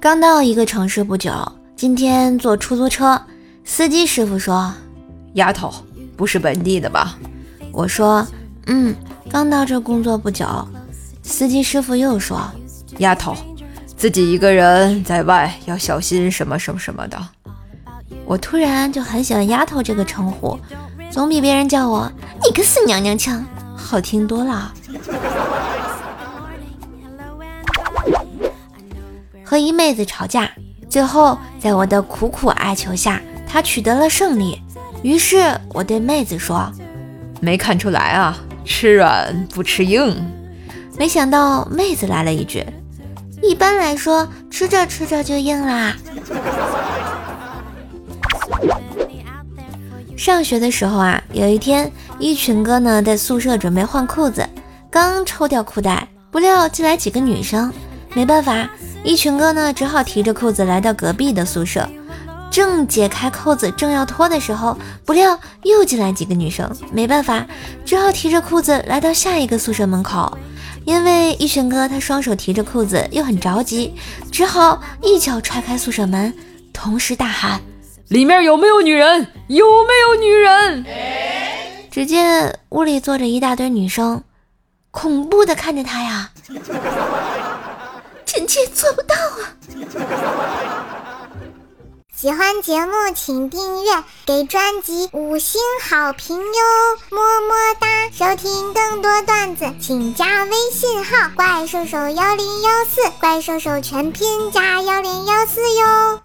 刚到一个城市不久，今天坐出租车，司机师傅说：“丫头，不是本地的吧？”我说：“嗯，刚到这工作不久。”司机师傅又说：“丫头，自己一个人在外要小心什么什么什么的。”我突然就很喜欢“丫头”这个称呼，总比别人叫我“你个死娘娘腔”好听多了。和一妹子吵架，最后在我的苦苦哀求下，她取得了胜利。于是我对妹子说：“没看出来啊，吃软不吃硬。”没想到妹子来了一句：“一般来说，吃着吃着就硬啦。”上学的时候啊，有一天，一群哥呢在宿舍准备换裤子，刚抽掉裤带，不料进来几个女生，没办法。一群哥呢，只好提着裤子来到隔壁的宿舍，正解开扣子，正要脱的时候，不料又进来几个女生，没办法，只好提着裤子来到下一个宿舍门口。因为一群哥他双手提着裤子，又很着急，只好一脚踹开宿舍门，同时大喊：“里面有没有女人？有没有女人？”只见屋里坐着一大堆女生，恐怖的看着他呀。臣妾做不到啊！喜欢节目请订阅，给专辑五星好评哟，么么哒！收听更多段子，请加微信号“怪兽手幺零幺四”，怪兽手全拼加幺零幺四哟。